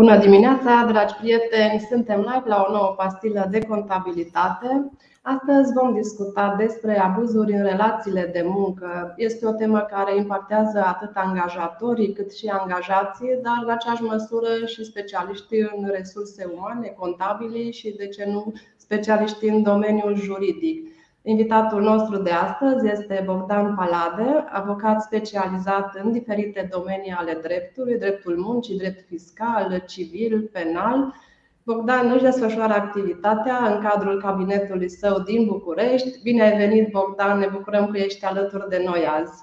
Bună dimineața, dragi prieteni! Suntem live la o nouă pastilă de contabilitate. Astăzi vom discuta despre abuzuri în relațiile de muncă. Este o temă care impactează atât angajatorii cât și angajații, dar în aceeași măsură și specialiștii în resurse umane, contabili și, de ce nu, specialiștii în domeniul juridic. Invitatul nostru de astăzi este Bogdan Palade, avocat specializat în diferite domenii ale dreptului, dreptul muncii, drept fiscal, civil, penal. Bogdan își desfășoară activitatea în cadrul cabinetului său din București. Bine ai venit, Bogdan! Ne bucurăm că ești alături de noi azi.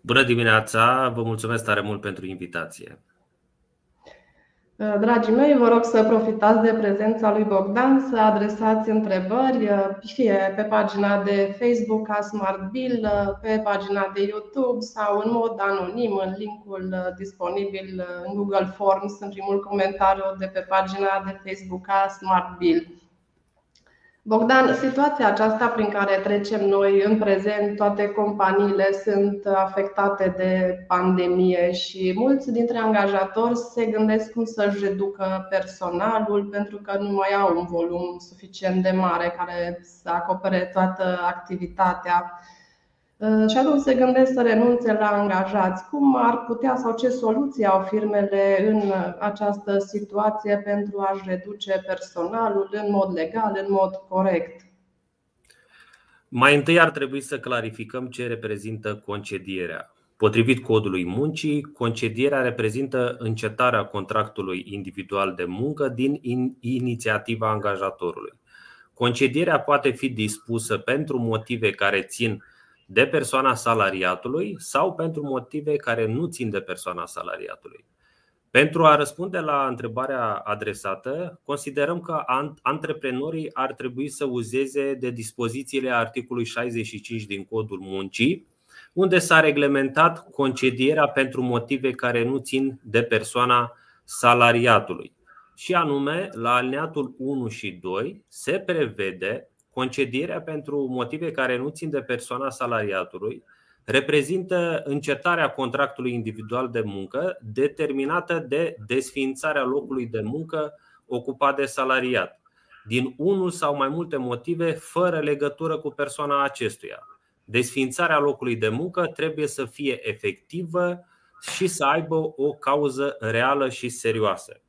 Bună dimineața! Vă mulțumesc tare mult pentru invitație. Uh, dragii mei, vă rog să profitați de prezența lui Bogdan, să adresați întrebări, uh, fie pe pagina de Facebook a Smart Bill, uh, pe pagina de YouTube sau în mod anonim în linkul disponibil în Google Forms, în primul comentariu de pe pagina de Facebook a Smart Bill. Bogdan, situația aceasta prin care trecem noi în prezent, toate companiile sunt afectate de pandemie și mulți dintre angajatori se gândesc cum să-și reducă personalul pentru că nu mai au un volum suficient de mare care să acopere toată activitatea. Uh, și atunci se gândesc să renunțe la angajați. Cum ar putea sau ce soluții au firmele în această situație pentru a-și reduce personalul în mod legal, în mod corect? Mai întâi ar trebui să clarificăm ce reprezintă concedierea. Potrivit codului muncii, concedierea reprezintă încetarea contractului individual de muncă din inițiativa angajatorului. Concedierea poate fi dispusă pentru motive care țin de persoana salariatului sau pentru motive care nu țin de persoana salariatului. Pentru a răspunde la întrebarea adresată, considerăm că antreprenorii ar trebui să uzeze de dispozițiile articolului 65 din Codul Muncii, unde s-a reglementat concedierea pentru motive care nu țin de persoana salariatului. Și anume, la alineatul 1 și 2 se prevede concedierea pentru motive care nu țin de persoana salariatului reprezintă încetarea contractului individual de muncă determinată de desființarea locului de muncă ocupat de salariat, din unul sau mai multe motive fără legătură cu persoana acestuia. Desființarea locului de muncă trebuie să fie efectivă și să aibă o cauză reală și serioasă.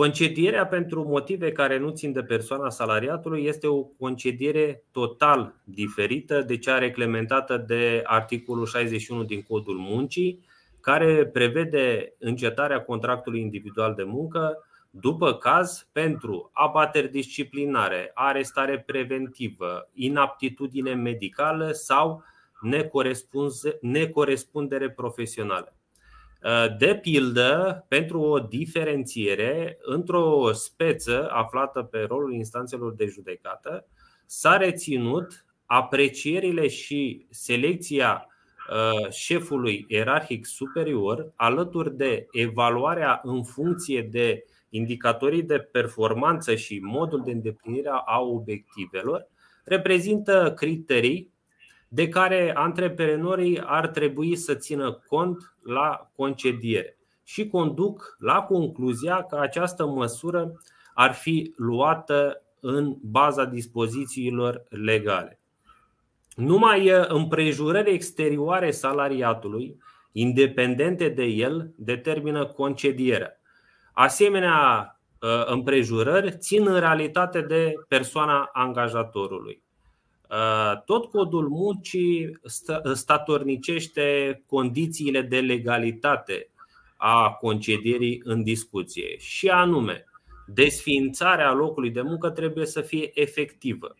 Concedierea pentru motive care nu țin de persoana salariatului este o concediere total diferită de cea reglementată de articolul 61 din Codul Muncii, care prevede încetarea contractului individual de muncă după caz pentru abateri disciplinare, arestare preventivă, inaptitudine medicală sau necorespundere profesională. Uh, de pildă, pentru o diferențiere, într-o speță aflată pe rolul instanțelor de judecată, s-a reținut aprecierile și selecția uh, șefului ierarhic superior, alături de evaluarea în funcție de indicatorii de performanță și modul de îndeplinire a obiectivelor, reprezintă criterii de care antreprenorii ar trebui să țină cont la concediere și conduc la concluzia că această măsură ar fi luată în baza dispozițiilor legale. Numai împrejurări exterioare salariatului, independente de el, determină concedierea. Asemenea, împrejurări țin în realitate de persoana angajatorului. Uh, tot codul muncii statornicește condițiile de legalitate a concedierii în discuție și anume desființarea locului de muncă trebuie să fie efectivă.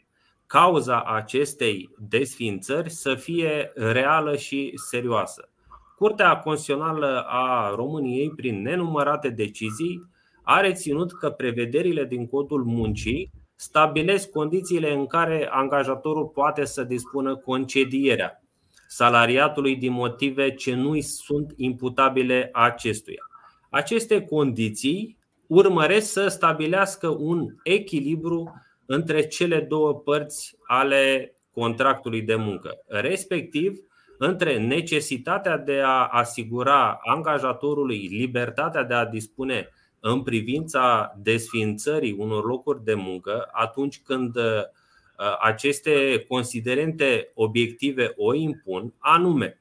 Cauza acestei desființări să fie reală și serioasă. Curtea Constituțională a României, prin nenumărate decizii, a reținut că prevederile din codul muncii stabilesc condițiile în care angajatorul poate să dispună concedierea salariatului din motive ce nu sunt imputabile acestuia. Aceste condiții urmăresc să stabilească un echilibru între cele două părți ale contractului de muncă. Respectiv, între necesitatea de a asigura angajatorului libertatea de a dispune în privința desfințării unor locuri de muncă atunci când uh, aceste considerente obiective o impun, anume.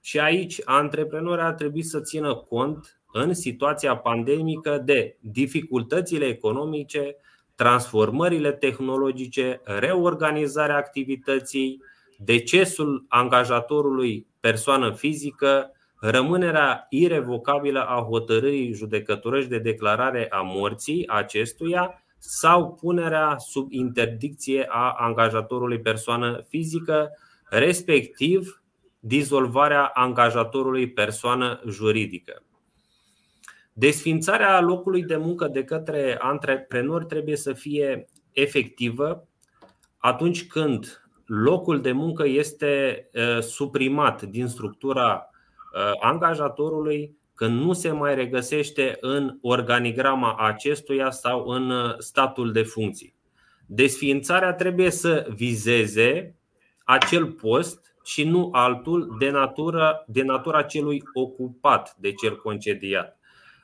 Și aici antreprenorii ar trebui să țină cont în situația pandemică de dificultățile economice, transformările tehnologice, reorganizarea activității, decesul angajatorului persoană fizică, rămânerea irevocabilă a hotărârii judecătorești de declarare a morții acestuia sau punerea sub interdicție a angajatorului persoană fizică, respectiv dizolvarea angajatorului persoană juridică. Desfințarea locului de muncă de către antreprenori trebuie să fie efectivă atunci când locul de muncă este suprimat din structura angajatorului, când nu se mai regăsește în organigrama acestuia sau în statul de funcții. Desființarea trebuie să vizeze acel post și nu altul de natura, de natura celui ocupat de cel concediat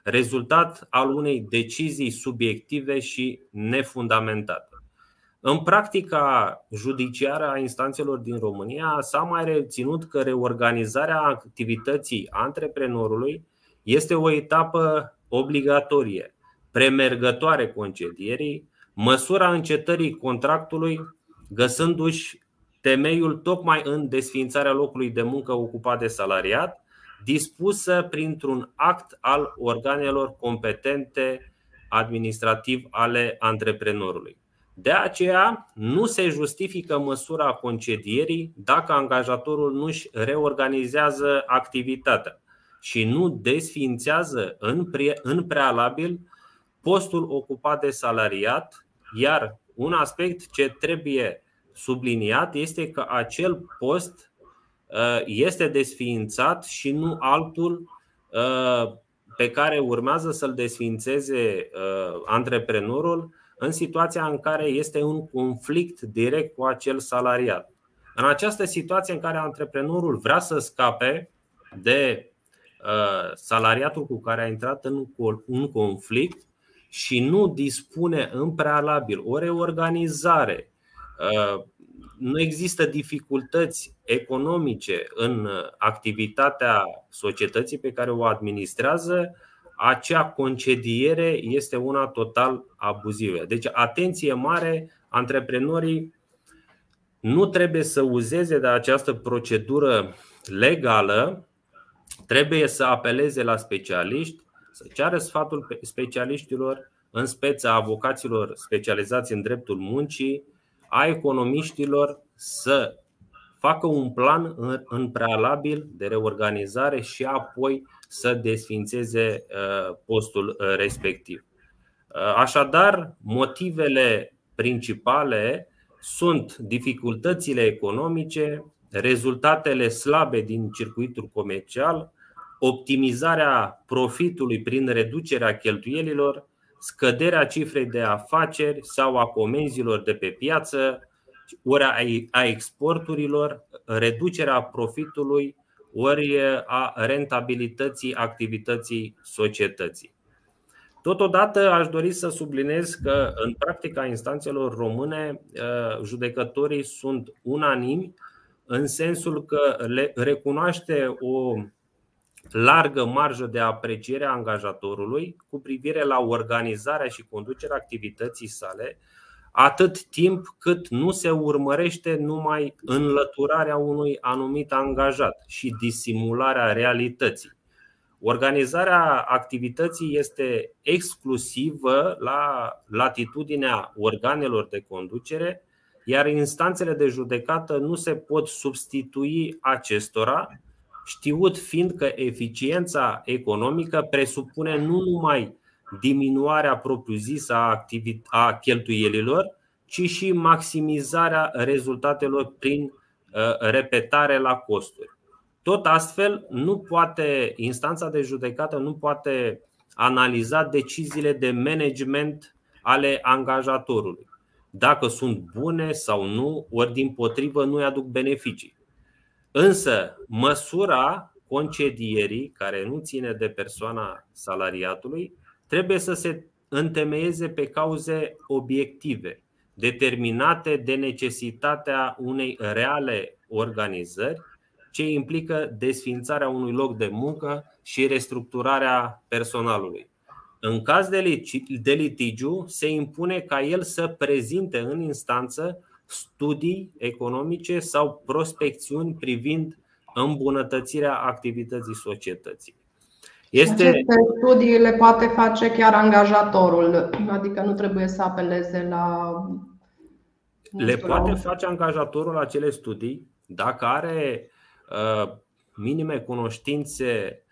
rezultat al unei decizii subiective și nefundamentate. În practica judiciară a instanțelor din România s-a mai reținut că reorganizarea activității antreprenorului este o etapă obligatorie, premergătoare concedierii, măsura încetării contractului, găsându-și temeiul tocmai în desfințarea locului de muncă ocupat de salariat, dispusă printr-un act al organelor competente administrativ ale antreprenorului. De aceea, nu se justifică măsura concedierii dacă angajatorul nu își reorganizează activitatea și nu desființează în, pre- în prealabil postul ocupat de salariat, iar un aspect ce trebuie subliniat este că acel post Uh, este desființat și nu altul uh, pe care urmează să-l desființeze uh, antreprenorul în situația în care este un conflict direct cu acel salariat. În această situație în care antreprenorul vrea să scape de salariatul cu care a intrat în un conflict și nu dispune în prealabil o reorganizare nu există dificultăți economice în activitatea societății pe care o administrează, acea concediere este una total abuzivă. Deci, atenție mare, antreprenorii nu trebuie să uzeze de această procedură legală, trebuie să apeleze la specialiști, să ceară sfatul specialiștilor, în speța avocaților specializați în dreptul muncii, a economiștilor să facă un plan în prealabil de reorganizare și apoi să desfințeze uh, postul uh, respectiv. Uh, așadar, motivele principale sunt dificultățile economice, rezultatele slabe din circuitul comercial, optimizarea profitului prin reducerea cheltuielilor, scăderea cifrei de afaceri sau a comenzilor de pe piață, ori a exporturilor, reducerea profitului, ori a rentabilității activității societății. Totodată aș dori să subliniez că în practica instanțelor române judecătorii sunt unanimi în sensul că le recunoaște o largă marjă de apreciere a angajatorului cu privire la organizarea și conducerea activității sale, atât timp cât nu se urmărește numai înlăturarea unui anumit angajat și disimularea realității. Organizarea activității este exclusivă la latitudinea organelor de conducere, iar instanțele de judecată nu se pot substitui acestora știut fiind că eficiența economică presupune nu numai diminuarea propriu-zisă a, a cheltuielilor, ci și maximizarea rezultatelor prin uh, repetare la costuri. Tot astfel, nu poate instanța de judecată nu poate analiza deciziile de management ale angajatorului, dacă sunt bune sau nu, ori din potrivă nu îi aduc beneficii. Însă, măsura concedierii, care nu ține de persoana salariatului, trebuie să se întemeieze pe cauze obiective, determinate de necesitatea unei reale organizări, ce implică desfințarea unui loc de muncă și restructurarea personalului. În caz de litigiu, se impune ca el să prezinte în instanță studii economice sau prospecțiuni privind îmbunătățirea activității societății. Este... Aceste studii le poate face chiar angajatorul, adică nu trebuie să apeleze la. Le poate la... face angajatorul acele studii dacă are uh, minime cunoștințe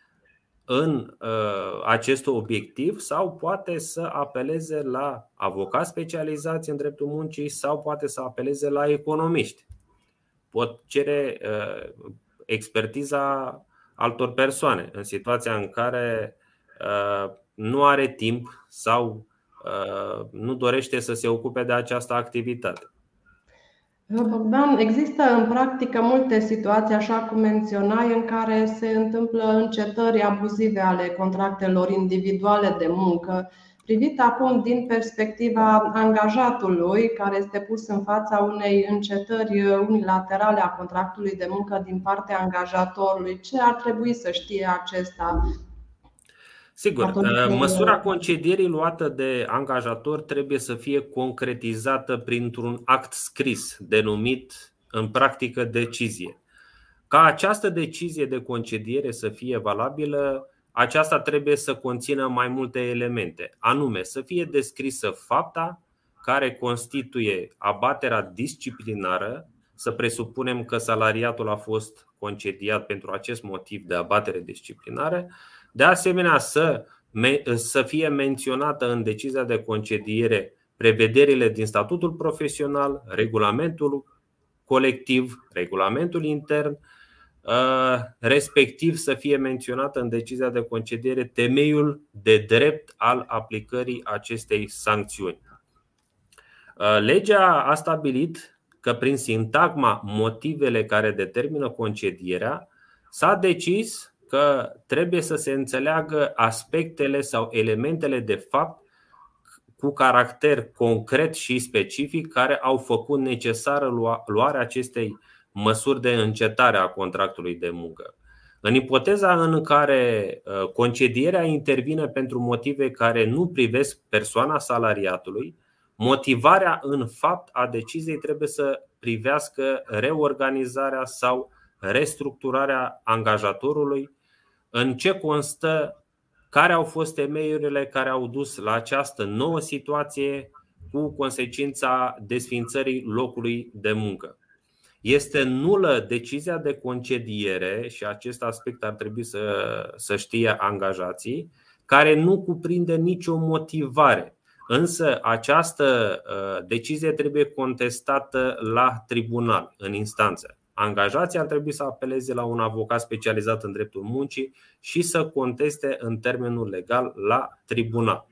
în uh, acest obiectiv sau poate să apeleze la avocați specializați în dreptul muncii sau poate să apeleze la economiști. Pot cere uh, expertiza altor persoane în situația în care uh, nu are timp sau uh, nu dorește să se ocupe de această activitate. Bogdan, există în practică multe situații, așa cum menționai, în care se întâmplă încetări abuzive ale contractelor individuale de muncă. Privit acum din perspectiva angajatului, care este pus în fața unei încetări unilaterale a contractului de muncă din partea angajatorului, ce ar trebui să știe acesta Sigur, uh, măsura concedierii luată de angajator trebuie să fie concretizată printr-un act scris denumit în practică decizie. Ca această decizie de concediere să fie valabilă, aceasta trebuie să conțină mai multe elemente, anume să fie descrisă fapta care constituie abaterea disciplinară, să presupunem că salariatul a fost concediat pentru acest motiv de abatere disciplinară, de asemenea, să, să fie menționată în decizia de concediere prevederile din statutul profesional, regulamentul colectiv, regulamentul intern, uh, respectiv să fie menționată în decizia de concediere temeiul de drept al aplicării acestei sancțiuni. Uh, legea a stabilit că prin sintagma motivele care determină concedierea s-a decis că trebuie să se înțeleagă aspectele sau elementele de fapt cu caracter concret și specific care au făcut necesară luarea acestei măsuri de încetare a contractului de muncă. În ipoteza în care uh, concedierea intervine pentru motive care nu privesc persoana salariatului, motivarea în fapt a deciziei trebuie să privească reorganizarea sau restructurarea angajatorului, în ce constă, care au fost temeiurile care au dus la această nouă situație cu consecința desfințării locului de muncă. Este nulă decizia de concediere și acest aspect ar trebui să, să știe angajații, care nu cuprinde nicio motivare. Însă această uh, decizie trebuie contestată la tribunal, în instanță. Angajații ar trebui să apeleze la un avocat specializat în dreptul muncii și să conteste în termenul legal la tribunal.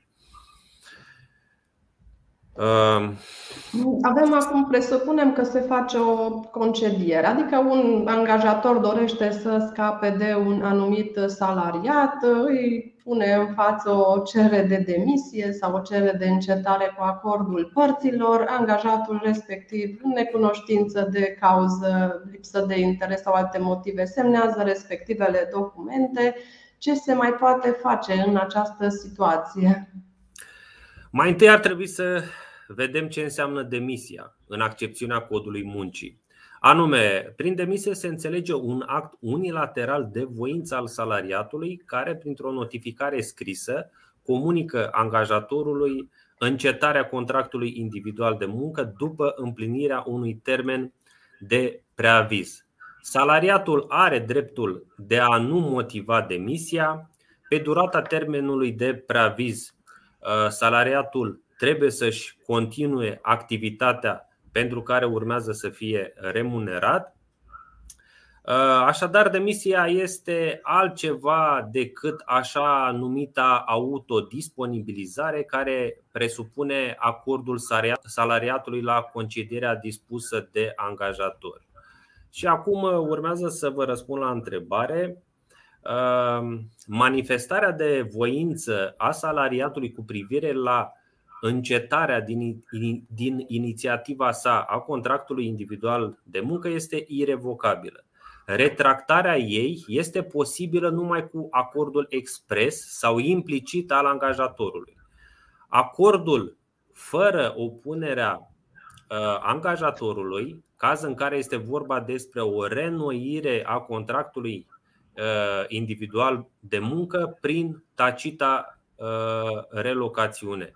Avem acum, presupunem că se face o concediere, adică un angajator dorește să scape de un anumit salariat, îi pune în față o cerere de demisie sau o cerere de încetare cu acordul părților, angajatul respectiv, în necunoștință de cauză, lipsă de interes sau alte motive, semnează respectivele documente. Ce se mai poate face în această situație? Mai întâi ar trebui să vedem ce înseamnă demisia în accepțiunea codului muncii. Anume, prin demisie se înțelege un act unilateral de voință al salariatului care, printr-o notificare scrisă, comunică angajatorului încetarea contractului individual de muncă după împlinirea unui termen de preaviz. Salariatul are dreptul de a nu motiva demisia. Pe durata termenului de preaviz, uh, salariatul trebuie să-și continue activitatea pentru care urmează să fie remunerat. Uh, așadar, demisia este altceva decât așa numita autodisponibilizare, care presupune acordul salariatului la concedierea dispusă de angajator. Și acum urmează să vă răspund la întrebare. Manifestarea de voință a salariatului cu privire la încetarea din, din inițiativa sa a contractului individual de muncă este irevocabilă. Retractarea ei este posibilă numai cu acordul expres sau implicit al angajatorului. Acordul fără opunerea uh, angajatorului, caz în care este vorba despre o renoire a contractului uh, individual de muncă prin tacita uh, relocațiune.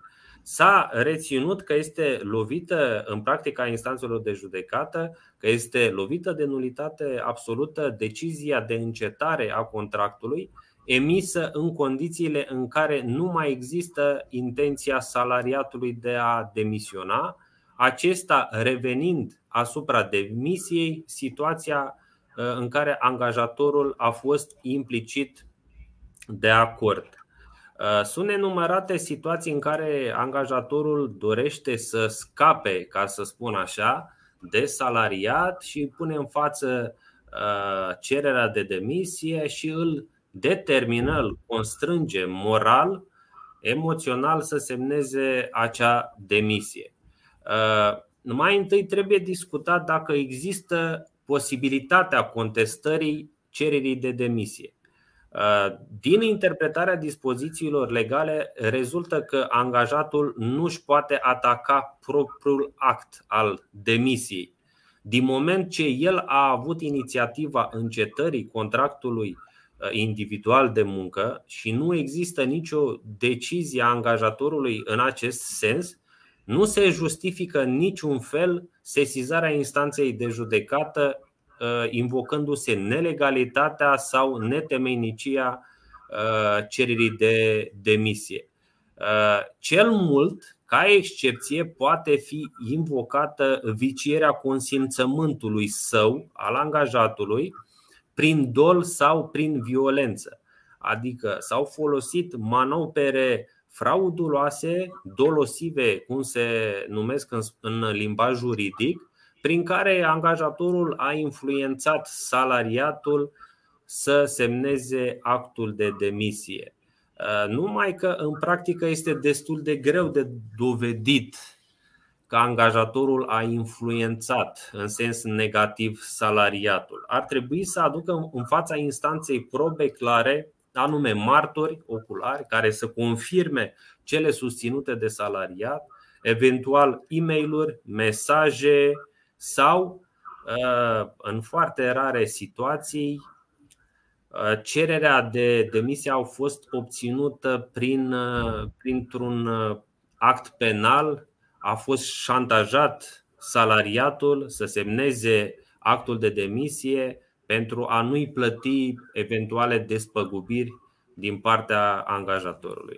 S-a reținut că este lovită în practica instanțelor de judecată, că este lovită de nulitate absolută decizia de încetare a contractului emisă în condițiile în care nu mai există intenția salariatului de a demisiona, acesta revenind asupra demisiei, situația uh, în care angajatorul a fost implicit de acord. Uh, sunt enumărate situații în care angajatorul dorește să scape, ca să spun așa, de salariat și pune în față uh, cererea de demisie și îl determină, îl constrânge moral, emoțional să semneze acea demisie. Uh, mai întâi trebuie discutat dacă există posibilitatea contestării cererii de demisie. Uh, din interpretarea dispozițiilor legale rezultă că angajatul nu își poate ataca propriul act al demisiei. Din moment ce el a avut inițiativa încetării contractului uh, individual de muncă și nu există nicio decizie a angajatorului în acest sens, nu se justifică niciun fel sesizarea instanței de judecată Uh, invocându-se nelegalitatea sau netemeinicia uh, cererii de demisie. Uh, cel mult, ca excepție, poate fi invocată vicierea consimțământului său, al angajatului, prin dol sau prin violență. Adică s-au folosit manopere frauduloase, dolosive, cum se numesc în limbaj juridic, prin care angajatorul a influențat salariatul să semneze actul de demisie. Uh, numai că în practică este destul de greu de dovedit că angajatorul a influențat în sens negativ salariatul. Ar trebui să aducă în fața instanței probe clare, anume martori oculari, care să confirme cele susținute de salariat, eventual e mail mesaje, sau, uh, în foarte rare situații, uh, cererea de demisie au fost obținută prin, uh, printr-un act penal, a fost șantajat salariatul să semneze actul de demisie pentru a nu-i plăti eventuale despăgubiri din partea angajatorului.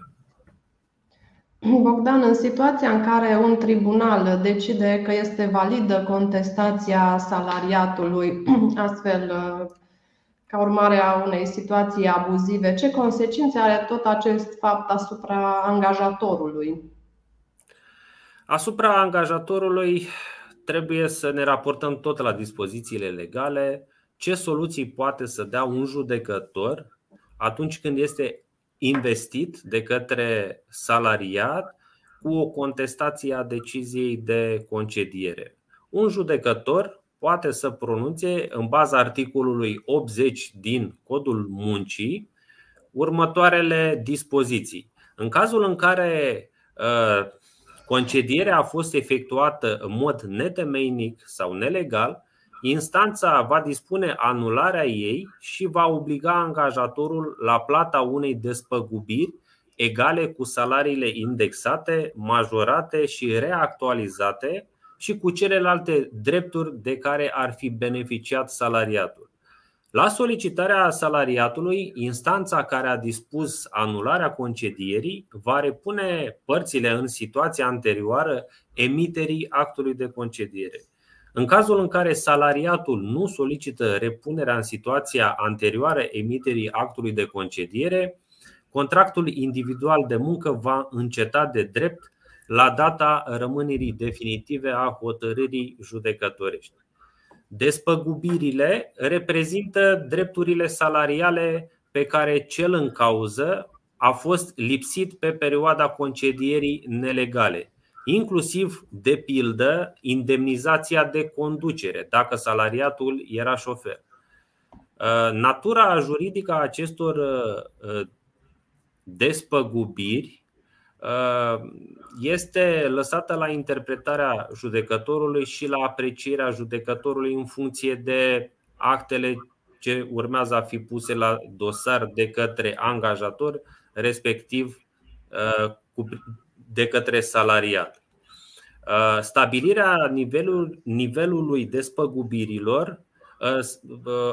Bogdan, în situația în care un tribunal decide că este validă contestația salariatului, astfel ca urmare a unei situații abuzive, ce consecințe are tot acest fapt asupra angajatorului? Asupra angajatorului trebuie să ne raportăm tot la dispozițiile legale, ce soluții poate să dea un judecător atunci când este investit de către salariat cu o contestație a deciziei de concediere. Un judecător poate să pronunțe în baza articolului 80 din Codul Muncii următoarele dispoziții. În cazul în care uh, concedierea a fost efectuată în mod netemeinic sau nelegal, Instanța va dispune anularea ei și va obliga angajatorul la plata unei despăgubiri egale cu salariile indexate, majorate și reactualizate și cu celelalte drepturi de care ar fi beneficiat salariatul. La solicitarea salariatului, instanța care a dispus anularea concedierii va repune părțile în situația anterioară emiterii actului de concediere. În cazul în care salariatul nu solicită repunerea în situația anterioară emiterii actului de concediere, contractul individual de muncă va înceta de drept la data rămânerii definitive a hotărârii judecătorești. Despăgubirile reprezintă drepturile salariale pe care cel în cauză a fost lipsit pe perioada concedierii nelegale, inclusiv, de pildă, indemnizația de conducere, dacă salariatul era șofer. Uh, natura juridică a acestor uh, despăgubiri este lăsată la interpretarea judecătorului și la aprecierea judecătorului în funcție de actele ce urmează a fi puse la dosar de către angajator, respectiv de către salariat. Stabilirea nivelul, nivelului despăgubirilor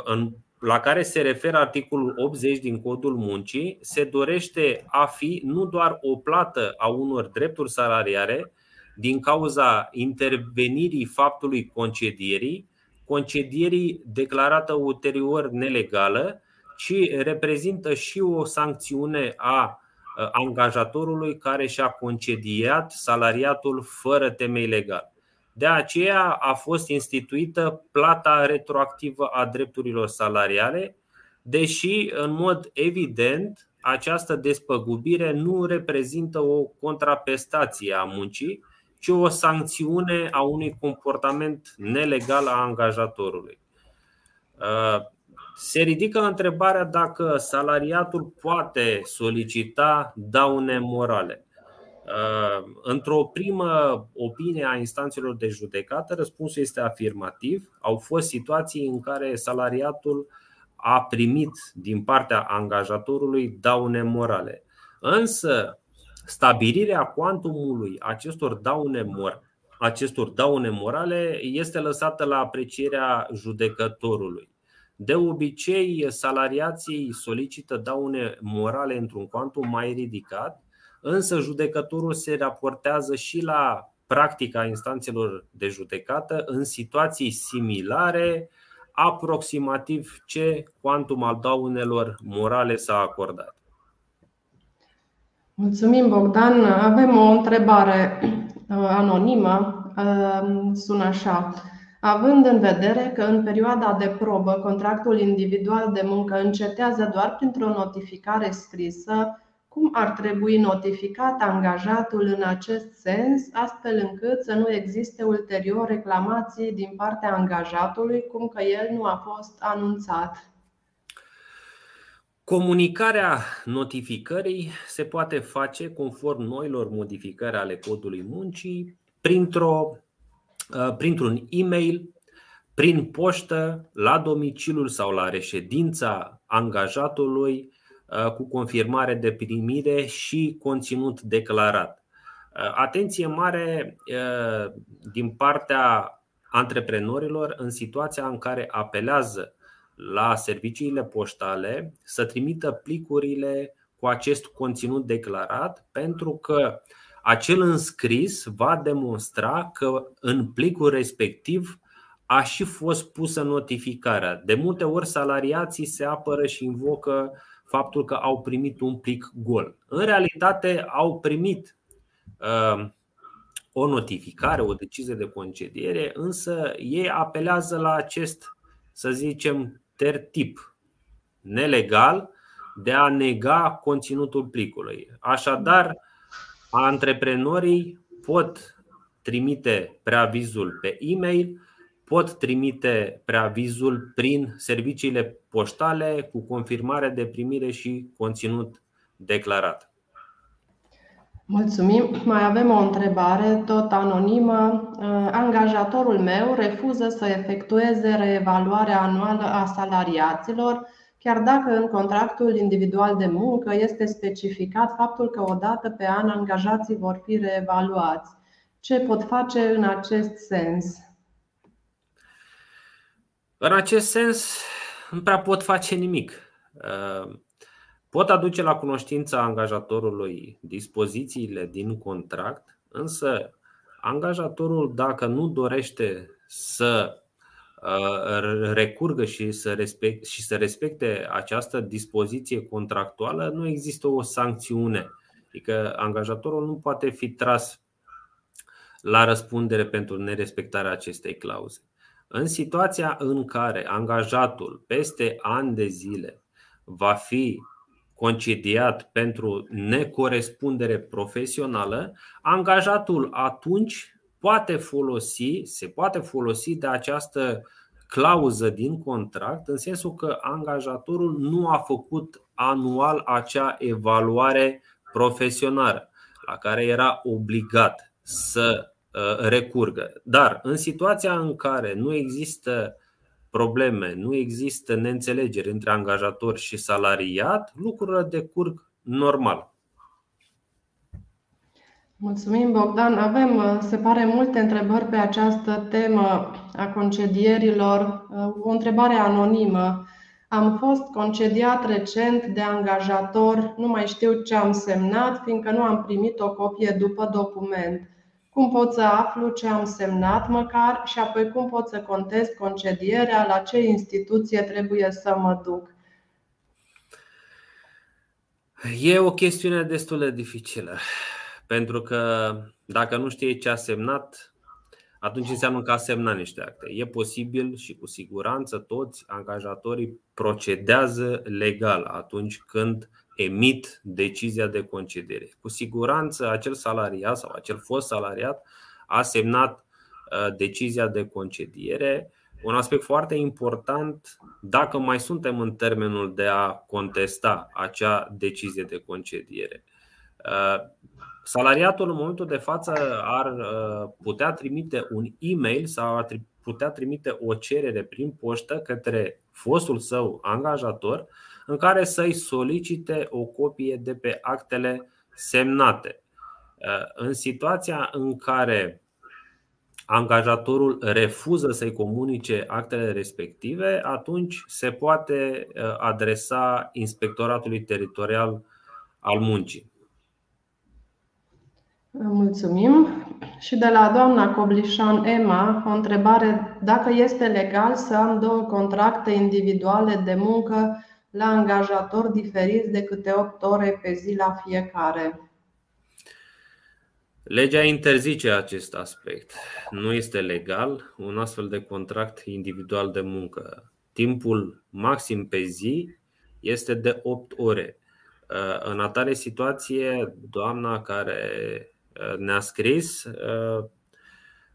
în la care se referă articolul 80 din Codul Muncii se dorește a fi nu doar o plată a unor drepturi salariare din cauza intervenirii faptului concedierii, concedierii declarată ulterior nelegală, ci reprezintă și o sancțiune a angajatorului care și-a concediat salariatul fără temei legal. De aceea a fost instituită plata retroactivă a drepturilor salariale, deși, în mod evident, această despăgubire nu reprezintă o contrapestație a muncii, ci o sancțiune a unui comportament nelegal a angajatorului. Uh, se ridică întrebarea dacă salariatul poate solicita daune morale. Uh, într-o primă opinie a instanțelor de judecată, răspunsul este afirmativ. Au fost situații în care salariatul a primit din partea angajatorului daune morale. Însă, stabilirea cuantumului acestor daune, mor- acestor daune morale este lăsată la aprecierea judecătorului. De obicei, salariații solicită daune morale într-un cuantum mai ridicat, însă judecătorul se raportează și la practica instanțelor de judecată în situații similare, aproximativ ce cuantum al daunelor morale s-a acordat. Mulțumim, Bogdan. Avem o întrebare uh, anonimă. Uh, sună așa. Având în vedere că în perioada de probă contractul individual de muncă încetează doar printr-o notificare scrisă, cum ar trebui notificat angajatul în acest sens, astfel încât să nu existe ulterior reclamații din partea angajatului, cum că el nu a fost anunțat? Comunicarea notificării se poate face conform noilor modificări ale codului muncii printr-o, uh, printr-un e-mail, prin poștă, la domiciliul sau la reședința angajatului Uh, cu confirmare de primire și conținut declarat. Uh, atenție mare uh, din partea antreprenorilor în situația în care apelează la serviciile poștale să trimită plicurile cu acest conținut declarat, pentru că acel înscris va demonstra că în plicul respectiv a și fost pusă notificarea. De multe ori salariații se apără și invocă faptul că au primit un plic gol. În realitate au primit uh, o notificare, o decizie de concediere, însă ei apelează la acest, să zicem, tertip nelegal de a nega conținutul plicului. Așadar, antreprenorii pot trimite preavizul pe e-mail, pot trimite preavizul prin serviciile poștale cu confirmare de primire și conținut declarat. Mulțumim. Mai avem o întrebare, tot anonimă. Angajatorul meu refuză să efectueze reevaluarea anuală a salariaților, chiar dacă în contractul individual de muncă este specificat faptul că odată pe an angajații vor fi reevaluați. Ce pot face în acest sens? În acest sens, nu prea pot face nimic. Uh, pot aduce la cunoștința angajatorului dispozițiile din contract, însă angajatorul, dacă nu dorește să uh, recurgă și să, respect, și să respecte această dispoziție contractuală, nu există o sancțiune. Adică angajatorul nu poate fi tras la răspundere pentru nerespectarea acestei clauze. În situația în care angajatul peste ani de zile va fi concediat pentru necorespundere profesională, angajatul atunci poate folosi, se poate folosi de această clauză din contract, în sensul că angajatorul nu a făcut anual acea evaluare profesională la care era obligat să uh, recurgă. Dar în situația în care nu există probleme, nu există neînțelegeri între angajator și salariat, lucrurile decurg normal. Mulțumim, Bogdan. Avem, uh, se pare, multe întrebări pe această temă a concedierilor. Uh, o întrebare anonimă. Am fost concediat recent de angajator, nu mai știu ce am semnat, fiindcă nu am primit o copie după document. Cum pot să aflu ce am semnat măcar și apoi cum pot să contest concedierea, la ce instituție trebuie să mă duc? E o chestiune destul de dificilă. Pentru că dacă nu știe ce a semnat, atunci înseamnă că a semnat niște acte. E posibil și cu siguranță toți angajatorii procedează legal atunci când emit decizia de concediere. Cu siguranță acel salariat sau acel fost salariat a semnat uh, decizia de concediere. Un aspect foarte important, dacă mai suntem în termenul de a contesta acea decizie de concediere. Uh, salariatul în momentul de față ar uh, putea trimite un e-mail sau ar putea trimite o cerere prin poștă către fostul său angajator în care să-i solicite o copie de pe actele semnate. Uh, în situația în care angajatorul refuză să-i comunice actele respective, atunci se poate adresa inspectoratului teritorial al muncii. Mulțumim. Și de la doamna Coblișan Emma, o întrebare dacă este legal să am două contracte individuale de muncă la angajator diferiți de câte 8 ore pe zi la fiecare. Legea interzice acest aspect. Nu este legal un astfel de contract individual de muncă. Timpul maxim pe zi este de 8 ore. În atare situație, doamna care ne-a scris uh,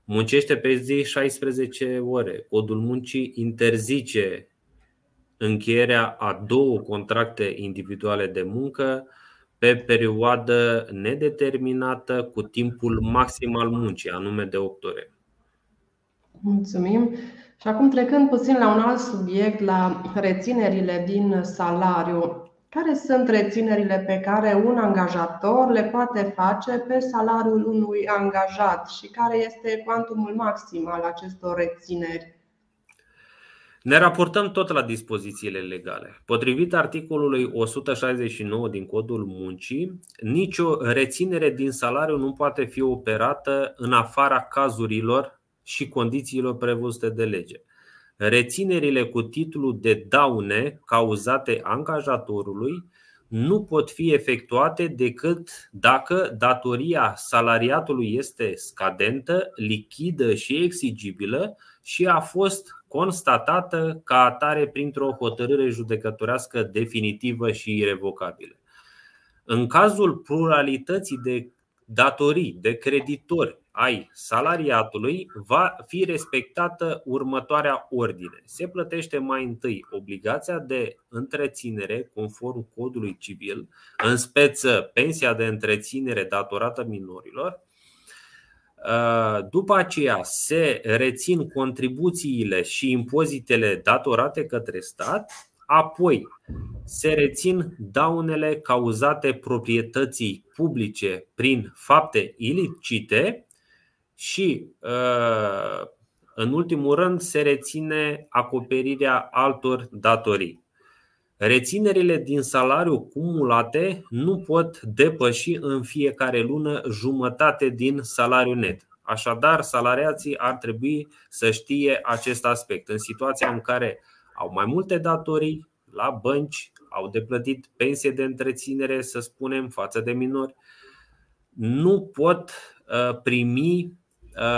muncește pe zi 16 ore. Codul muncii interzice încheierea a două contracte individuale de muncă pe perioadă nedeterminată cu timpul maxim al muncii, anume de 8 ore. Mulțumim. Și acum trecând puțin la un alt subiect, la reținerile din salariu. Care sunt reținerile pe care un angajator le poate face pe salariul unui angajat și care este cuantumul maxim al acestor rețineri? Ne raportăm tot la dispozițiile legale. Potrivit articolului 169 din Codul Muncii, nicio reținere din salariu nu poate fi operată în afara cazurilor și condițiilor prevăzute de lege. Reținerile cu titlu de daune cauzate angajatorului nu pot fi efectuate decât dacă datoria salariatului este scadentă, lichidă și exigibilă și a fost constatată ca atare printr-o hotărâre judecătorească definitivă și irrevocabilă. În cazul pluralității de datorii, de creditori ai salariatului va fi respectată următoarea ordine. Se plătește mai întâi obligația de întreținere conform codului civil, în speță pensia de întreținere datorată minorilor. După aceea se rețin contribuțiile și impozitele datorate către stat, apoi se rețin daunele cauzate proprietății publice prin fapte ilicite și, uh, în ultimul rând, se reține acoperirea altor datorii. Reținerile din salariu cumulate nu pot depăși în fiecare lună jumătate din salariul net. Așadar, salariații ar trebui să știe acest aspect. În situația în care au mai multe datorii la bănci, au de plătit pensie de întreținere, să spunem, față de minori, nu pot uh, primi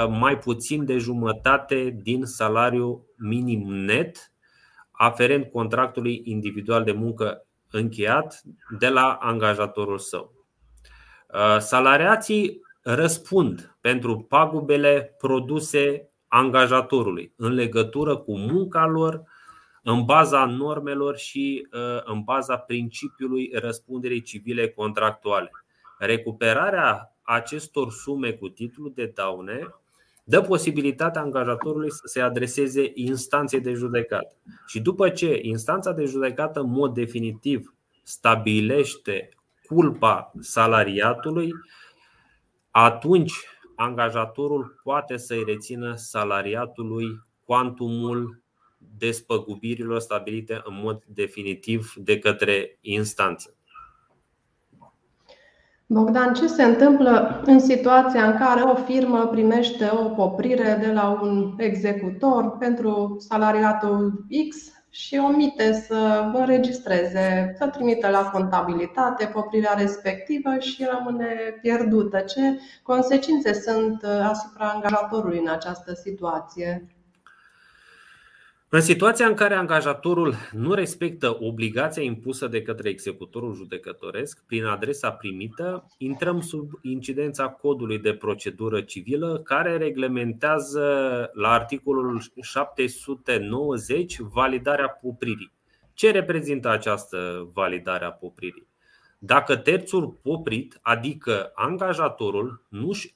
mai puțin de jumătate din salariul minim net aferent contractului individual de muncă încheiat de la angajatorul său. Salariații răspund pentru pagubele produse angajatorului în legătură cu munca lor, în baza normelor și în baza principiului răspunderii civile contractuale. Recuperarea acestor sume cu titlu de daune dă posibilitatea angajatorului să se adreseze instanței de judecată. Și după ce instanța de judecată în mod definitiv stabilește culpa salariatului, atunci angajatorul poate să-i rețină salariatului cuantumul despăgubirilor stabilite în mod definitiv de către instanță. Bogdan, ce se întâmplă în situația în care o firmă primește o poprire de la un executor pentru salariatul X și omite să înregistreze, să trimită la contabilitate poprirea respectivă și rămâne pierdută? Ce consecințe sunt asupra angajatorului în această situație? În situația în care angajatorul nu respectă obligația impusă de către executorul judecătoresc prin adresa primită, intrăm sub incidența codului de procedură civilă care reglementează la articolul 790 validarea popririi. Ce reprezintă această validare a popririi? Dacă terțul poprit, adică angajatorul, nu-și,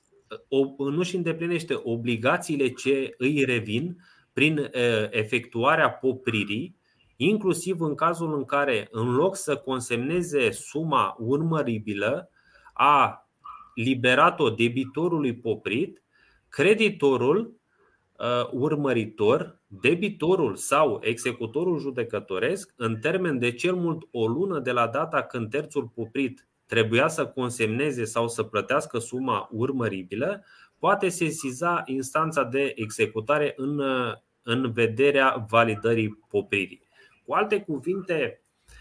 nu-și îndeplinește obligațiile ce îi revin, prin efectuarea popririi, inclusiv în cazul în care, în loc să consemneze suma urmăribilă, a liberat-o debitorului poprit, creditorul urmăritor, debitorul sau executorul judecătoresc, în termen de cel mult o lună de la data când terțul poprit trebuia să consemneze sau să plătească suma urmăribilă, poate sesiza instanța de executare în în vederea validării popririi. Cu alte cuvinte,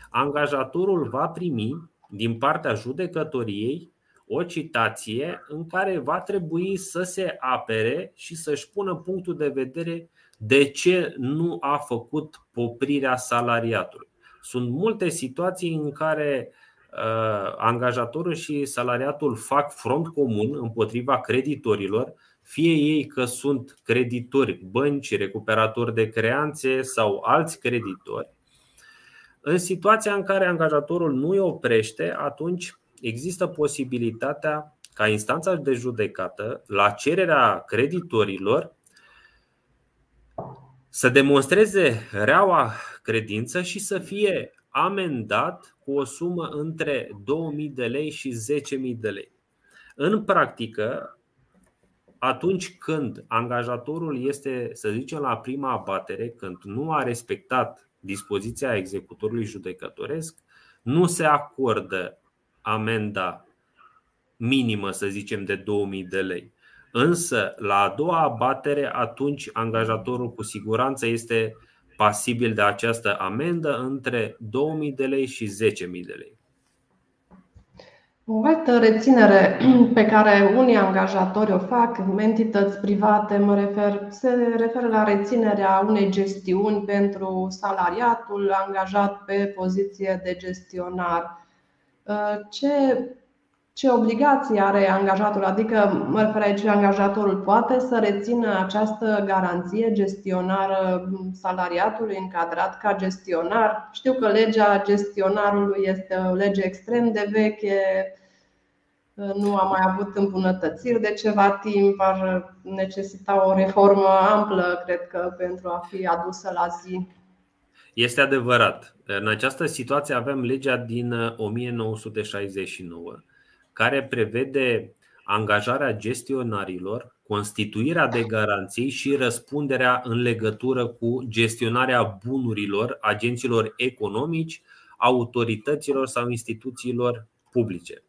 angajatorul va primi din partea judecătoriei o citație în care va trebui să se apere și să-și pună punctul de vedere de ce nu a făcut poprirea salariatului. Sunt multe situații în care uh, angajatorul și salariatul fac front comun împotriva creditorilor fie ei că sunt creditori, bănci, recuperatori de creanțe sau alți creditori, în situația în care angajatorul nu îi oprește, atunci există posibilitatea ca instanța de judecată, la cererea creditorilor, să demonstreze reaua credință și să fie amendat cu o sumă între 2000 de lei și 10.000 de lei. În practică, atunci când angajatorul este, să zicem, la prima abatere, când nu a respectat dispoziția executorului judecătoresc, nu se acordă amenda minimă, să zicem, de 2000 de lei. Însă, la a doua abatere, atunci angajatorul cu siguranță este pasibil de această amendă între 2000 de lei și 10.000 de lei. O altă reținere pe care unii angajatori o fac, entități private, mă refer, se referă la reținerea unei gestiuni pentru salariatul angajat pe poziție de gestionar. Ce, ce obligații are angajatul? Adică, mă refer aici, angajatorul poate să rețină această garanție gestionară salariatului încadrat ca gestionar. Știu că legea gestionarului este o lege extrem de veche, nu a mai avut îmbunătățiri de ceva timp, ar necesita o reformă amplă, cred că, pentru a fi adusă la zi. Este adevărat. În această situație avem legea din 1969, care prevede angajarea gestionarilor, constituirea de garanții și răspunderea în legătură cu gestionarea bunurilor agenților economici, autorităților sau instituțiilor publice.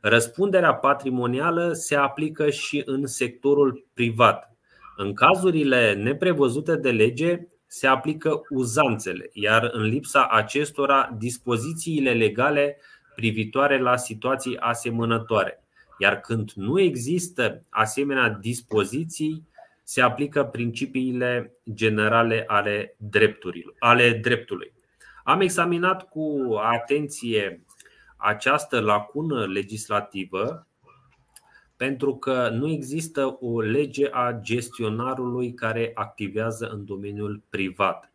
Răspunderea patrimonială se aplică și în sectorul privat. În cazurile neprevăzute de lege se aplică uzanțele, iar în lipsa acestora dispozițiile legale privitoare la situații asemănătoare. Iar când nu există asemenea dispoziții, se aplică principiile generale ale, drepturilor, ale dreptului. Am examinat cu atenție această lacună legislativă pentru că nu există o lege a gestionarului care activează în domeniul privat.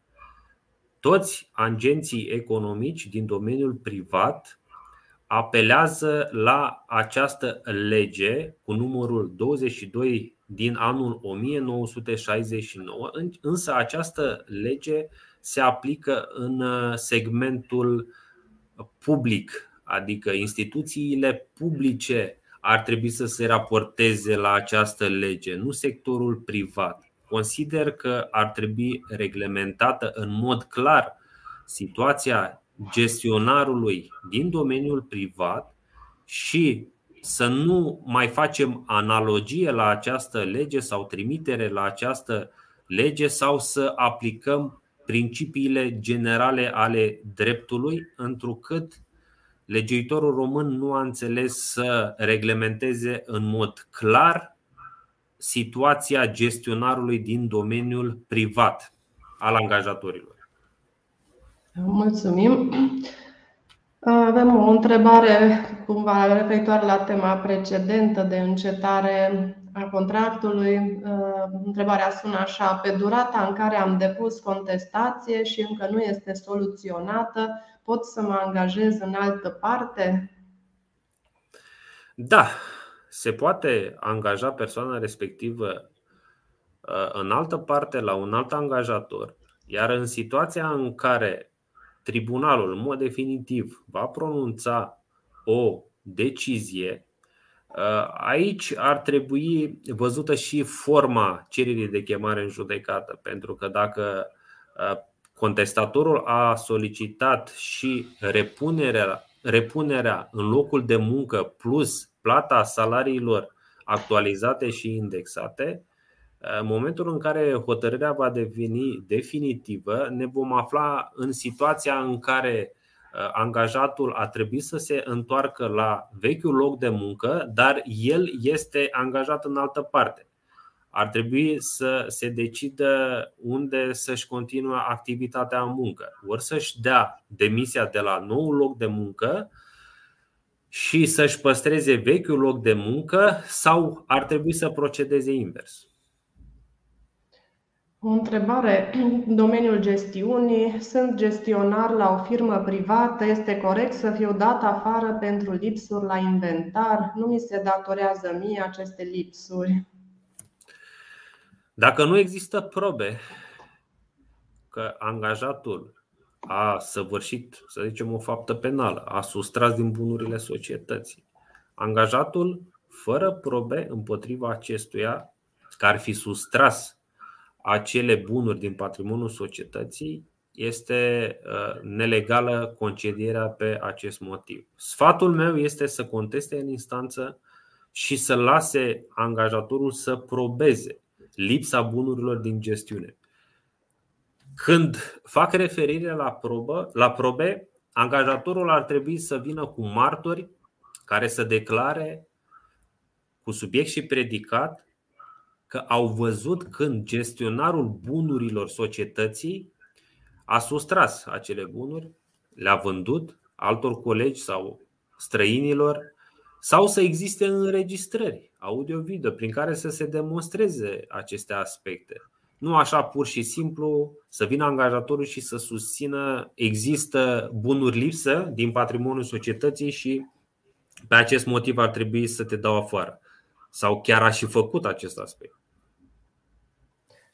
Toți agenții economici din domeniul privat apelează la această lege cu numărul 22 din anul 1969, însă această lege se aplică în segmentul public, adică instituțiile publice ar trebui să se raporteze la această lege, nu sectorul privat. Consider că ar trebui reglementată în mod clar situația gestionarului din domeniul privat și să nu mai facem analogie la această lege sau trimitere la această lege sau să aplicăm principiile generale ale dreptului, întrucât legiuitorul român nu a înțeles să reglementeze în mod clar situația gestionarului din domeniul privat al angajatorilor. Mulțumim. Avem o întrebare cumva referitoare la tema precedentă de încetare a contractului. Întrebarea sună așa: pe durata în care am depus contestație și încă nu este soluționată, pot să mă angajez în altă parte? Da, se poate angaja persoana respectivă uh, în altă parte la un alt angajator, iar în situația în care tribunalul, în mod definitiv, va pronunța o decizie, uh, aici ar trebui văzută și forma cererii de chemare în judecată, pentru că dacă uh, contestatorul a solicitat și repunerea, repunerea în locul de muncă plus plata salariilor actualizate și indexate, în momentul în care hotărârea va deveni definitivă, ne vom afla în situația în care uh, angajatul a trebuit să se întoarcă la vechiul loc de muncă, dar el este angajat în altă parte ar trebui să se decidă unde să-și continue activitatea în muncă. Ori să-și dea demisia de la nou loc de muncă și să-și păstreze vechiul loc de muncă sau ar trebui să procedeze invers. O întrebare în domeniul gestiunii. Sunt gestionar la o firmă privată. Este corect să fiu dat afară pentru lipsuri la inventar? Nu mi se datorează mie aceste lipsuri. Dacă nu există probe că angajatul a săvârșit, să zicem, o faptă penală, a sustras din bunurile societății, angajatul, fără probe împotriva acestuia, că ar fi sustras acele bunuri din patrimoniul societății, este uh, nelegală concedierea pe acest motiv. Sfatul meu este să conteste în instanță și să lase angajatorul să probeze lipsa bunurilor din gestiune. Când fac referire la, probă, la probe, angajatorul ar trebui să vină cu martori care să declare cu subiect și predicat că au văzut când gestionarul bunurilor societății a sustras acele bunuri, le-a vândut altor colegi sau străinilor sau să existe înregistrări audio-video prin care să se demonstreze aceste aspecte. Nu așa pur și simplu să vină angajatorul și să susțină există bunuri lipsă din patrimoniul societății și pe acest motiv ar trebui să te dau afară. Sau chiar a și făcut acest aspect.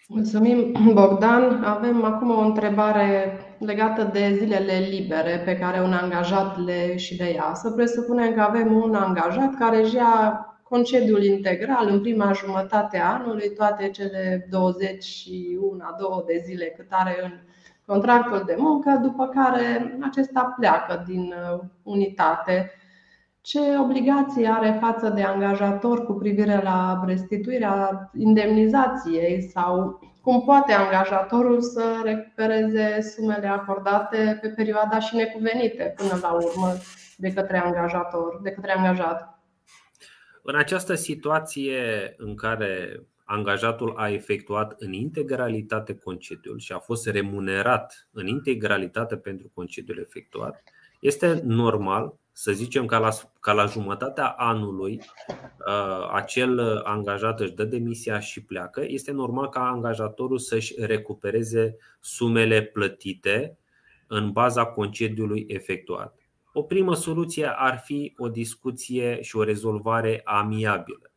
Mulțumim, Bogdan. Avem acum o întrebare legată de zilele libere pe care un angajat le și le ia. Să presupunem că avem un angajat care își ia concediul integral în prima jumătate a anului, toate cele 21 două de zile cât are în contractul de muncă, după care acesta pleacă din uh, unitate. Ce obligații are față de angajator cu privire la restituirea indemnizației sau cum poate angajatorul să recupereze sumele acordate pe perioada și necuvenite până la urmă de către angajator, de către angajat? În această situație în care angajatul a efectuat în integralitate concediul și a fost remunerat în integralitate pentru concediul efectuat, este normal să zicem ca la, ca la jumătatea anului uh, acel angajat își dă demisia și pleacă, este normal ca angajatorul să-și recupereze sumele plătite în baza concediului efectuat. O primă soluție ar fi o discuție și o rezolvare amiabilă.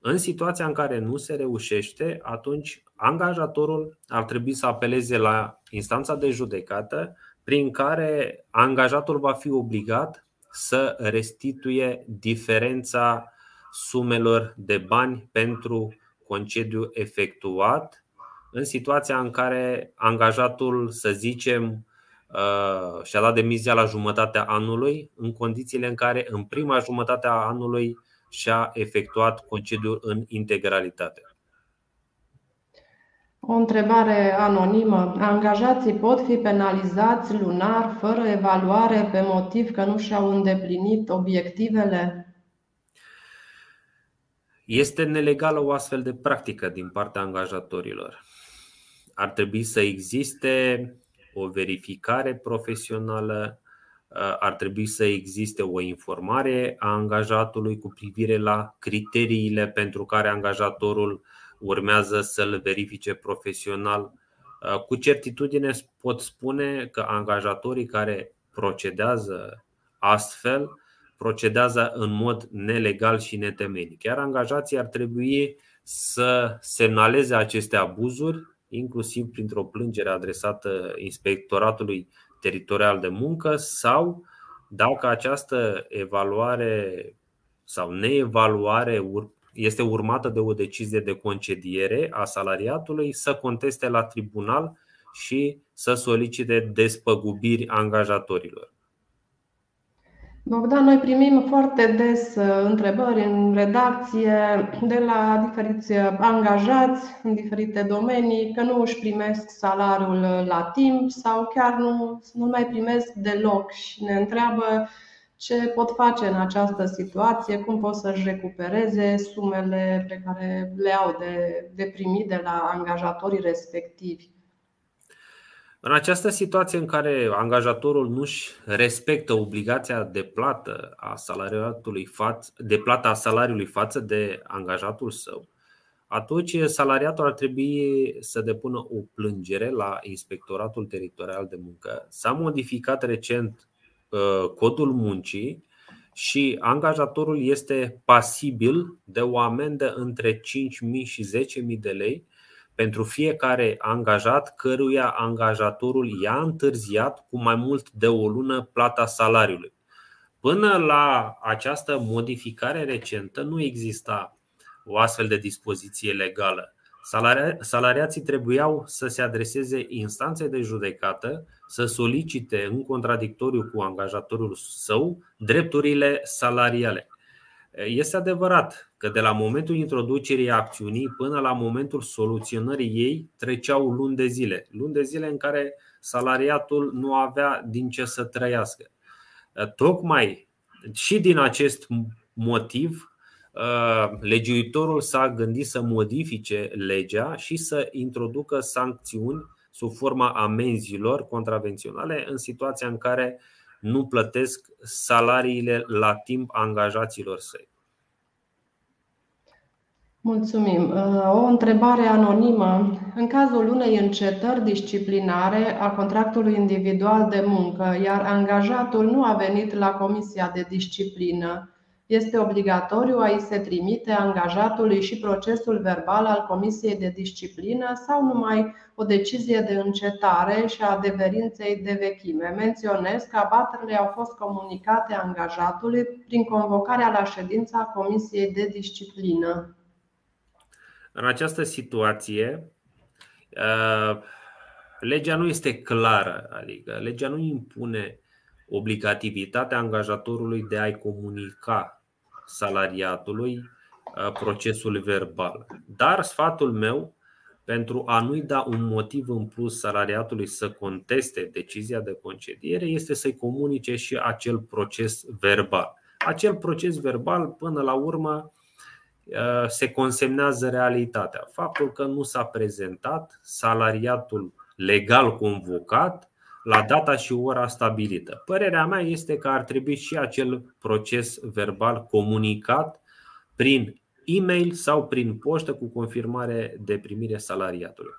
În situația în care nu se reușește, atunci angajatorul ar trebui să apeleze la instanța de judecată, prin care angajatul va fi obligat să restituie diferența sumelor de bani pentru concediu efectuat în situația în care angajatul, să zicem, uh, și-a dat demisia la jumătatea anului, în condițiile în care în prima jumătate a anului și-a efectuat concediul în integralitate. O întrebare anonimă. Angajații pot fi penalizați lunar fără evaluare pe motiv că nu și-au îndeplinit obiectivele? Este nelegală o astfel de practică din partea angajatorilor. Ar trebui să existe o verificare profesională, ar trebui să existe o informare a angajatului cu privire la criteriile pentru care angajatorul urmează să-l verifice profesional. Uh, cu certitudine pot spune că angajatorii care procedează astfel procedează în mod nelegal și netemenic. Chiar angajații ar trebui să semnaleze aceste abuzuri, inclusiv printr-o plângere adresată Inspectoratului Teritorial de Muncă sau dacă această evaluare sau neevaluare este urmată de o decizie de concediere a salariatului, să conteste la tribunal și să solicite despăgubiri angajatorilor. Bogdan, noi primim foarte des uh, întrebări în redacție de la diferiți angajați în diferite domenii că nu își primesc salariul la timp sau chiar nu, nu mai primesc deloc și ne întreabă ce pot face în această situație, cum pot să-și recupereze sumele pe care le au de, de primit de la angajatorii respectivi. În această situație în care angajatorul nu-și respectă obligația de plată a salariatului față, de plata a salariului față de angajatul său, atunci salariatul ar trebui să depună o plângere la Inspectoratul Teritorial de Muncă. S-a modificat recent Uh, codul muncii și angajatorul este pasibil de o amendă între 5.000 și 10.000 de lei pentru fiecare angajat căruia angajatorul i-a întârziat cu mai mult de o lună plata salariului. Până la această modificare recentă nu exista o astfel de dispoziție legală. Salariații trebuiau să se adreseze instanței de judecată să solicite în contradictoriu cu angajatorul său drepturile salariale. Este adevărat că de la momentul introducerii acțiunii până la momentul soluționării ei treceau luni de zile, luni de zile în care salariatul nu avea din ce să trăiască. Tocmai și din acest motiv, legiuitorul s-a gândit să modifice legea și să introducă sancțiuni sub forma amenzilor contravenționale în situația în care nu plătesc salariile la timp angajaților săi. Mulțumim. O întrebare anonimă. În cazul unei încetări disciplinare a contractului individual de muncă, iar angajatul nu a venit la comisia de disciplină, este obligatoriu a i se trimite angajatului și procesul verbal al Comisiei de Disciplină sau numai o decizie de încetare și a adeverinței de vechime. Menționez că abaterile au fost comunicate angajatului prin convocarea la ședința Comisiei de Disciplină. În această situație, uh, legea nu este clară, adică legea nu impune obligativitatea angajatorului de a-i comunica salariatului uh, procesul verbal. Dar sfatul meu pentru a nu-i da un motiv în plus salariatului să conteste decizia de concediere este să-i comunice și acel proces verbal. acel proces verbal, până la urmă, se consemnează realitatea. Faptul că nu s-a prezentat salariatul legal convocat la data și ora stabilită. Părerea mea este că ar trebui și acel proces verbal comunicat prin e-mail sau prin poștă cu confirmare de primire salariatului.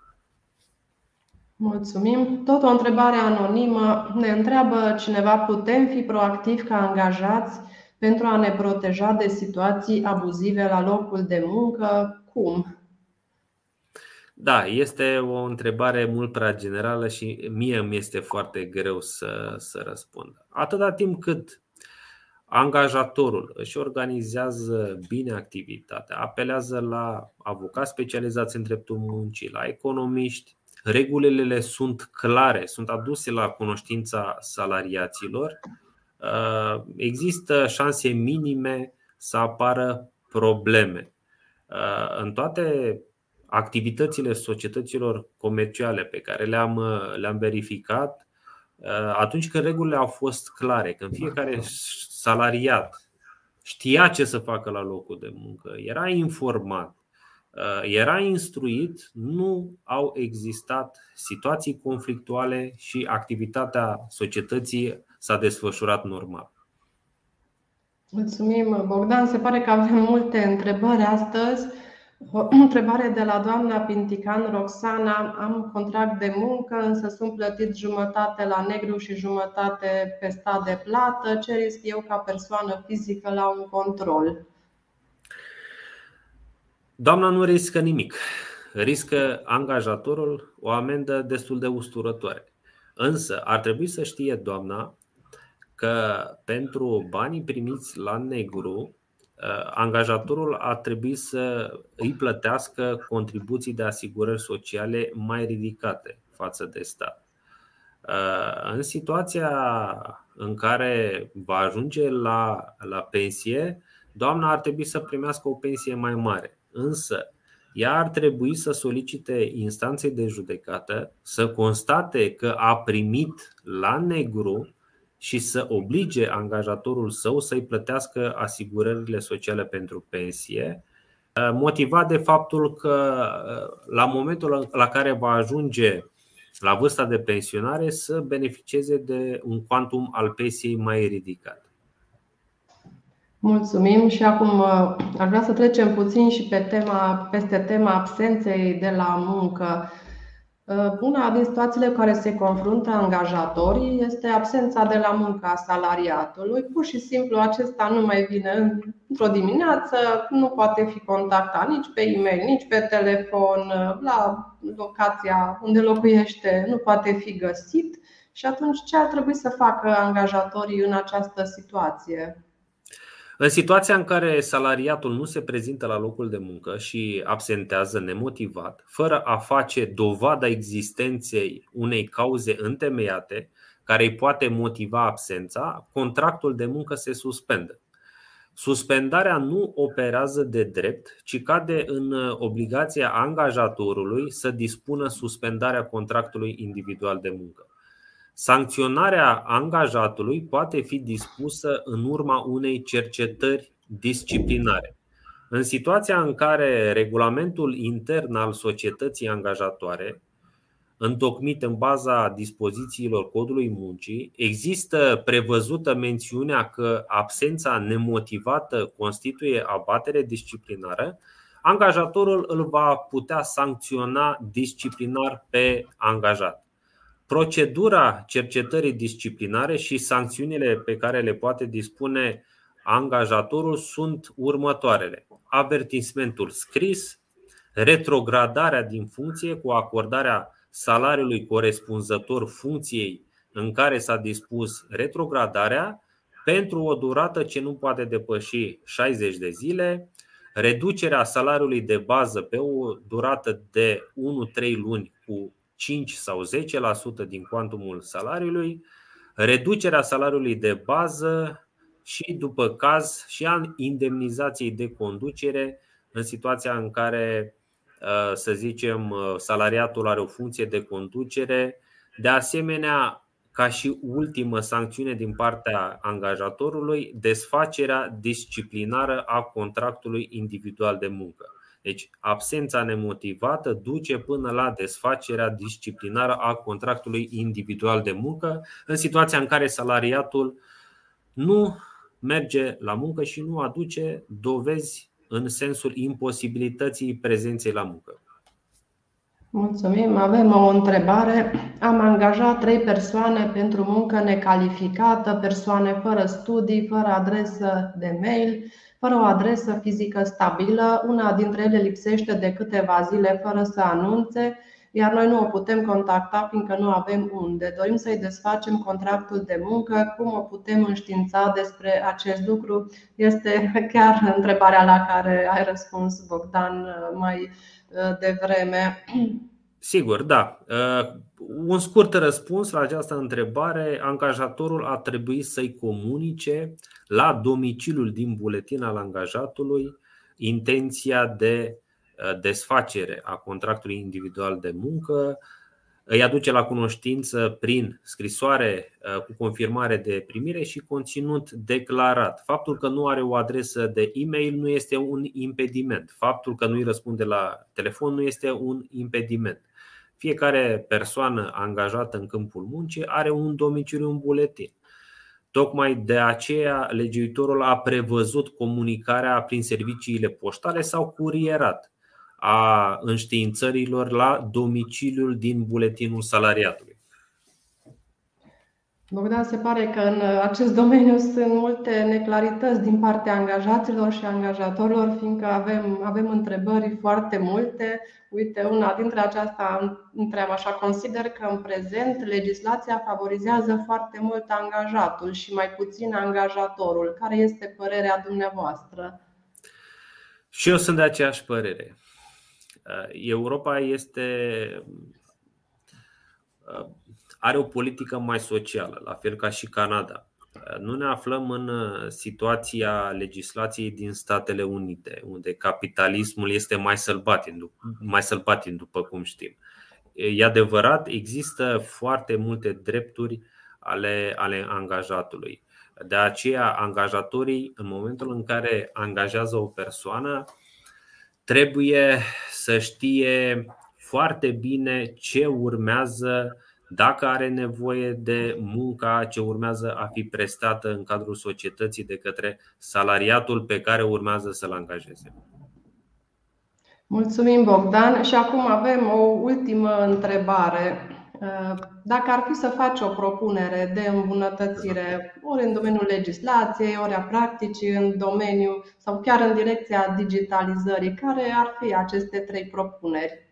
Mulțumim. Tot o întrebare anonimă. Ne întreabă cineva, putem fi proactivi ca angajați pentru a ne proteja de situații abuzive la locul de muncă? Cum? Da, este o întrebare mult prea generală și mie îmi este foarte greu să, să răspund. Atâta timp cât angajatorul își organizează bine activitatea, apelează la avocați specializați în dreptul muncii, la economiști, regulile sunt clare, sunt aduse la cunoștința salariaților, uh, există șanse minime să apară probleme. Uh, în toate activitățile societăților comerciale pe care le-am, le-am verificat, atunci când regulile au fost clare, când fiecare salariat știa ce să facă la locul de muncă, era informat, era instruit, nu au existat situații conflictuale și activitatea societății s-a desfășurat normal. Mulțumim, Bogdan. Se pare că avem multe întrebări astăzi. O întrebare de la doamna Pintican Roxana. Am contract de muncă, însă sunt plătit jumătate la negru și jumătate pe stat de plată. Ce risc eu ca persoană fizică la un control? Doamna nu riscă nimic. Riscă angajatorul o amendă destul de usturătoare. Însă ar trebui să știe doamna că pentru banii primiți la negru Uh, angajatorul ar trebui să îi plătească contribuții de asigurări sociale mai ridicate față de stat. Uh, în situația în care va ajunge la, la pensie, doamna ar trebui să primească o pensie mai mare. Însă, ea ar trebui să solicite instanței de judecată să constate că a primit la negru și să oblige angajatorul său să-i plătească asigurările sociale pentru pensie, uh, motivat de faptul că uh, la momentul la care va ajunge la vârsta de pensionare să beneficieze de un quantum al pensiei mai ridicat. Mulțumim și acum uh, aș vrea să trecem puțin și pe tema, peste tema absenței de la muncă. Uh, una din situațiile cu care se confruntă angajatorii este absența de la munca salariatului. Pur și simplu acesta nu mai vine într-o dimineață, nu poate fi contactat nici pe e-mail, nici pe telefon, uh, la locația unde locuiește nu poate fi găsit. Și atunci ce ar trebui să facă angajatorii în această situație? În situația în care salariatul nu se prezintă la locul de muncă și absentează nemotivat, fără a face dovada existenței unei cauze întemeiate care îi poate motiva absența, contractul de muncă se suspendă. Suspendarea nu operează de drept, ci cade în obligația angajatorului să dispună suspendarea contractului individual de muncă. Sancționarea angajatului poate fi dispusă în urma unei cercetări disciplinare. În situația în care regulamentul intern al societății angajatoare, întocmit în baza dispozițiilor codului muncii, există prevăzută mențiunea că absența nemotivată constituie abatere disciplinară, angajatorul îl va putea sancționa disciplinar pe angajat. Procedura cercetării disciplinare și sancțiunile pe care le poate dispune angajatorul sunt următoarele: avertismentul scris, retrogradarea din funcție cu acordarea salariului corespunzător funcției în care s-a dispus retrogradarea pentru o durată ce nu poate depăși 60 de zile, reducerea salariului de bază pe o durată de 1-3 luni cu 5 sau 10% din cuantumul salariului, reducerea salariului de bază și, după caz, și a indemnizației de conducere în situația în care, uh, să zicem, uh, salariatul are o funcție de conducere. De asemenea, ca și ultimă sancțiune din partea angajatorului desfacerea disciplinară a contractului individual de muncă. Deci, absența nemotivată duce până la desfacerea disciplinară a contractului individual de muncă, în situația în care salariatul nu merge la muncă și nu aduce dovezi în sensul imposibilității prezenței la muncă. Mulțumim. Avem o întrebare. Am angajat trei persoane pentru muncă necalificată, persoane fără studii, fără adresă de mail, fără o adresă fizică stabilă. Una dintre ele lipsește de câteva zile fără să anunțe, iar noi nu o putem contacta fiindcă nu avem unde. Dorim să-i desfacem contractul de muncă. Cum o putem înștiința despre acest lucru? Este chiar întrebarea la care ai răspuns, Bogdan, mai uh, devreme. Sigur, da. Uh, un scurt răspuns la această întrebare. Angajatorul a trebuit să-i comunice la domiciliul din buletin al angajatului intenția de uh, desfacere a contractului individual de muncă, îi aduce la cunoștință prin scrisoare uh, cu confirmare de primire și conținut declarat. Faptul că nu are o adresă de e-mail nu este un impediment. Faptul că nu îi răspunde la telefon nu este un impediment. Fiecare persoană angajată în câmpul muncii are un domiciliu în buletin. Tocmai de aceea legiuitorul a prevăzut comunicarea prin serviciile poștale sau curierat a înștiințărilor la domiciliul din buletinul salariatului. Bogdan, se pare că în acest domeniu sunt multe neclarități din partea angajaților și angajatorilor, fiindcă avem, avem întrebări foarte multe. Uite, una dintre aceasta întreabă așa, consider că în prezent legislația favorizează foarte mult angajatul și mai puțin angajatorul. Care este părerea dumneavoastră? Și eu sunt de aceeași părere. Europa este are o politică mai socială, la fel ca și Canada. Nu ne aflăm în uh, situația legislației din Statele Unite, unde capitalismul este mai sălbatic, mai sălbatic după cum știm. E adevărat, există foarte multe drepturi ale, ale angajatului. De aceea, angajatorii, în momentul în care angajează o persoană, trebuie să știe foarte bine ce urmează dacă are nevoie de munca ce urmează a fi prestată în cadrul societății de către salariatul pe care urmează să-l angajeze. Mulțumim, Bogdan. Și acum avem o ultimă întrebare. Dacă ar fi să faci o propunere de îmbunătățire, ori în domeniul legislației, ori a practicii, în domeniul sau chiar în direcția digitalizării, care ar fi aceste trei propuneri?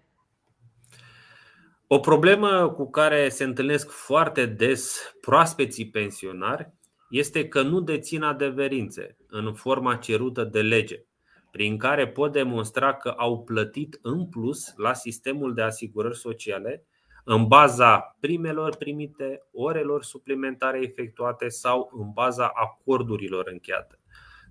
O problemă cu care se întâlnesc foarte des proaspeții pensionari este că nu dețin adeverințe în forma cerută de lege, prin care pot demonstra că au plătit în plus la sistemul de asigurări sociale în baza primelor primite, orelor suplimentare efectuate sau în baza acordurilor încheiate.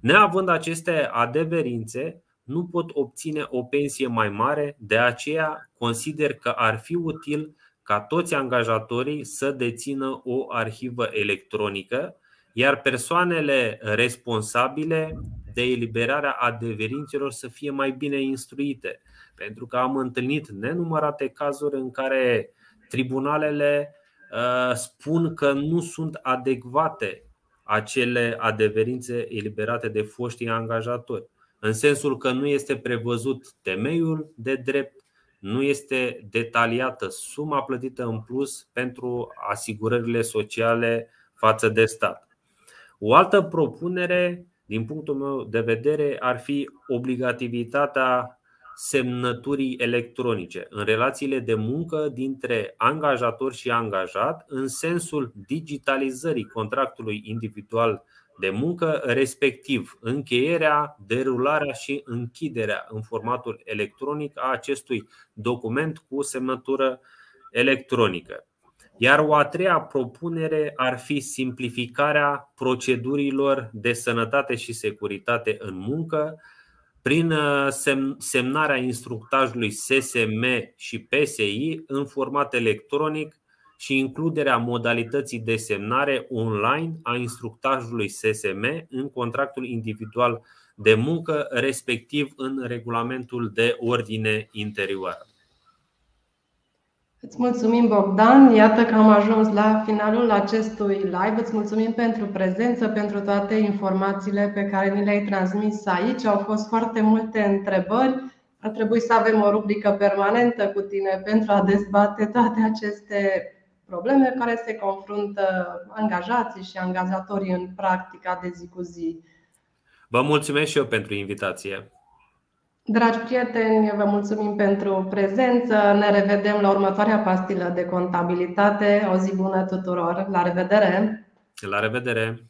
Neavând aceste adeverințe, nu pot obține o pensie mai mare, de aceea consider că ar fi util ca toți angajatorii să dețină o arhivă electronică, iar persoanele responsabile de eliberarea adeverințelor să fie mai bine instruite. Pentru că am întâlnit nenumărate cazuri în care tribunalele uh, spun că nu sunt adecvate acele adeverințe eliberate de foștii angajatori în sensul că nu este prevăzut temeiul de drept, nu este detaliată suma plătită în plus pentru asigurările sociale față de stat. O altă propunere, din punctul meu de vedere, ar fi obligativitatea semnăturii electronice în relațiile de muncă dintre angajator și angajat, în sensul digitalizării contractului individual de muncă, respectiv încheierea, derularea și închiderea în formatul electronic a acestui document cu semnătură electronică. Iar o a treia propunere ar fi simplificarea procedurilor de sănătate și securitate în muncă prin uh, semnarea instructajului SSM și PSI în format electronic și includerea modalității de semnare online a instructajului SSM în contractul individual de muncă, respectiv în regulamentul de ordine interioară. Îți mulțumim, Bogdan. Iată că am ajuns la finalul acestui live. Îți mulțumim pentru prezență, pentru toate informațiile pe care ni le-ai transmis aici. Au fost foarte multe întrebări. Ar trebui să avem o rubrică permanentă cu tine pentru a dezbate toate aceste probleme care se confruntă angajații și angajatorii în practica de zi cu zi. Vă mulțumesc și eu pentru invitație. Dragi prieteni, vă mulțumim pentru prezență. Ne revedem la următoarea pastilă de contabilitate. O zi bună tuturor! La revedere! La revedere!